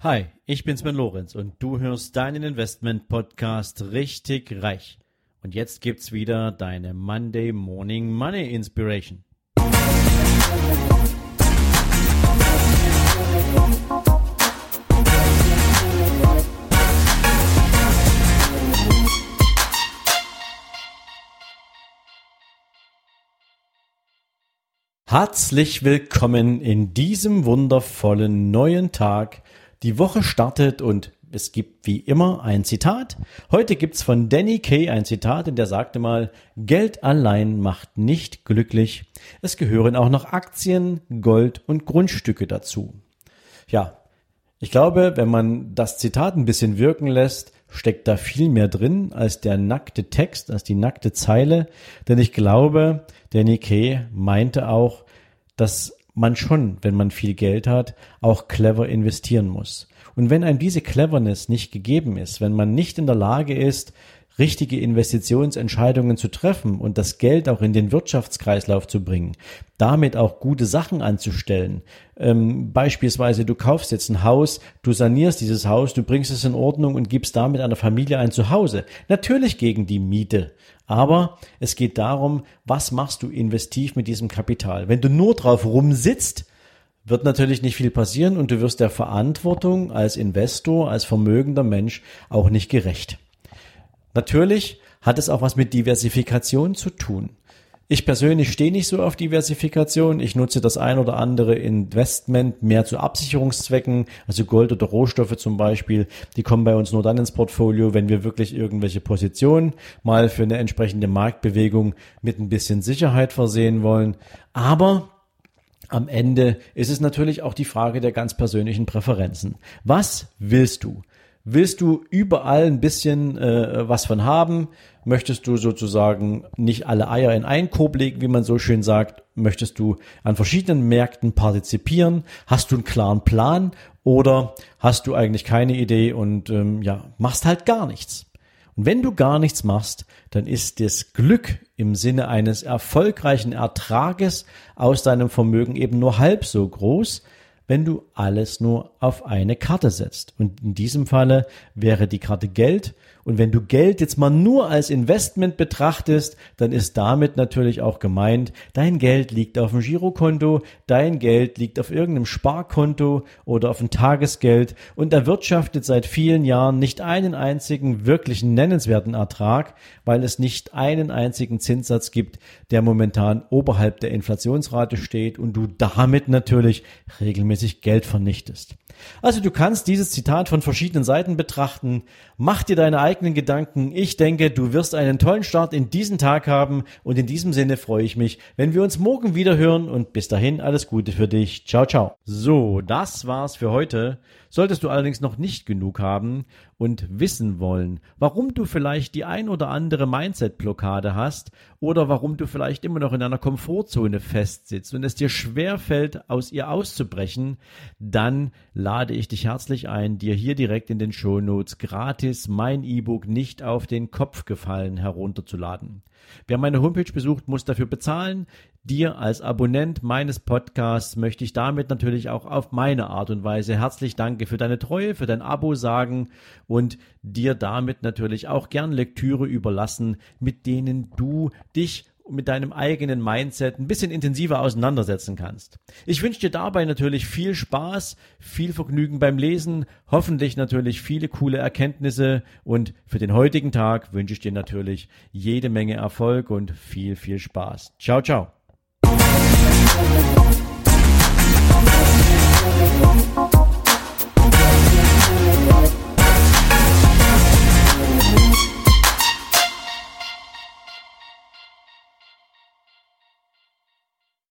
Hi, ich bin Sven Lorenz und du hörst deinen Investment Podcast richtig reich. Und jetzt gibt's wieder deine Monday Morning Money Inspiration. Herzlich willkommen in diesem wundervollen neuen Tag. Die Woche startet und es gibt wie immer ein Zitat. Heute gibt's von Danny Kay ein Zitat, in der sagte mal, Geld allein macht nicht glücklich. Es gehören auch noch Aktien, Gold und Grundstücke dazu. Ja, ich glaube, wenn man das Zitat ein bisschen wirken lässt, steckt da viel mehr drin als der nackte Text, als die nackte Zeile. Denn ich glaube, der Nikkei meinte auch, dass man schon, wenn man viel Geld hat, auch clever investieren muss. Und wenn einem diese Cleverness nicht gegeben ist, wenn man nicht in der Lage ist, richtige Investitionsentscheidungen zu treffen und das Geld auch in den Wirtschaftskreislauf zu bringen, damit auch gute Sachen anzustellen. Ähm, beispielsweise, du kaufst jetzt ein Haus, du sanierst dieses Haus, du bringst es in Ordnung und gibst damit einer Familie ein Zuhause. Natürlich gegen die Miete. Aber es geht darum, was machst du investiv mit diesem Kapital? Wenn du nur drauf rumsitzt, wird natürlich nicht viel passieren und du wirst der Verantwortung als Investor, als vermögender Mensch auch nicht gerecht. Natürlich hat es auch was mit Diversifikation zu tun. Ich persönlich stehe nicht so auf Diversifikation. Ich nutze das ein oder andere Investment mehr zu Absicherungszwecken, also Gold oder Rohstoffe zum Beispiel. Die kommen bei uns nur dann ins Portfolio, wenn wir wirklich irgendwelche Positionen mal für eine entsprechende Marktbewegung mit ein bisschen Sicherheit versehen wollen. Aber am Ende ist es natürlich auch die Frage der ganz persönlichen Präferenzen. Was willst du? Willst du überall ein bisschen äh, was von haben? Möchtest du sozusagen nicht alle Eier in einen Korb legen, wie man so schön sagt? Möchtest du an verschiedenen Märkten partizipieren? Hast du einen klaren Plan oder hast du eigentlich keine Idee und ähm, ja, machst halt gar nichts? Und wenn du gar nichts machst, dann ist das Glück im Sinne eines erfolgreichen Ertrages aus deinem Vermögen eben nur halb so groß, wenn du alles nur auf eine Karte setzt. Und in diesem Falle wäre die Karte Geld und wenn du Geld jetzt mal nur als Investment betrachtest, dann ist damit natürlich auch gemeint, dein Geld liegt auf dem Girokonto, dein Geld liegt auf irgendeinem Sparkonto oder auf dem Tagesgeld und erwirtschaftet seit vielen Jahren nicht einen einzigen wirklichen nennenswerten Ertrag, weil es nicht einen einzigen Zinssatz gibt, der momentan oberhalb der Inflationsrate steht und du damit natürlich regelmäßig Geld vernichtest. Also du kannst dieses Zitat von verschiedenen Seiten betrachten, mach dir deine eigenen Gedanken. Ich denke, du wirst einen tollen Start in diesen Tag haben und in diesem Sinne freue ich mich, wenn wir uns morgen wieder hören und bis dahin alles Gute für dich. Ciao, ciao. So, das war's für heute. Solltest du allerdings noch nicht genug haben und wissen wollen, warum du vielleicht die ein oder andere Mindset-Blockade hast oder warum du vielleicht immer noch in einer Komfortzone festsitzt und es dir schwer fällt, aus ihr auszubrechen, dann lade ich dich herzlich ein, dir hier direkt in den Show Notes gratis mein E-Book nicht auf den Kopf gefallen herunterzuladen. Wer meine Homepage besucht, muss dafür bezahlen. Dir als Abonnent meines Podcasts möchte ich damit natürlich auch auf meine Art und Weise herzlich danke für deine Treue, für dein Abo sagen und dir damit natürlich auch gern Lektüre überlassen, mit denen du dich mit deinem eigenen Mindset ein bisschen intensiver auseinandersetzen kannst. Ich wünsche dir dabei natürlich viel Spaß, viel Vergnügen beim Lesen, hoffentlich natürlich viele coole Erkenntnisse und für den heutigen Tag wünsche ich dir natürlich jede Menge Erfolg und viel, viel Spaß. Ciao, ciao.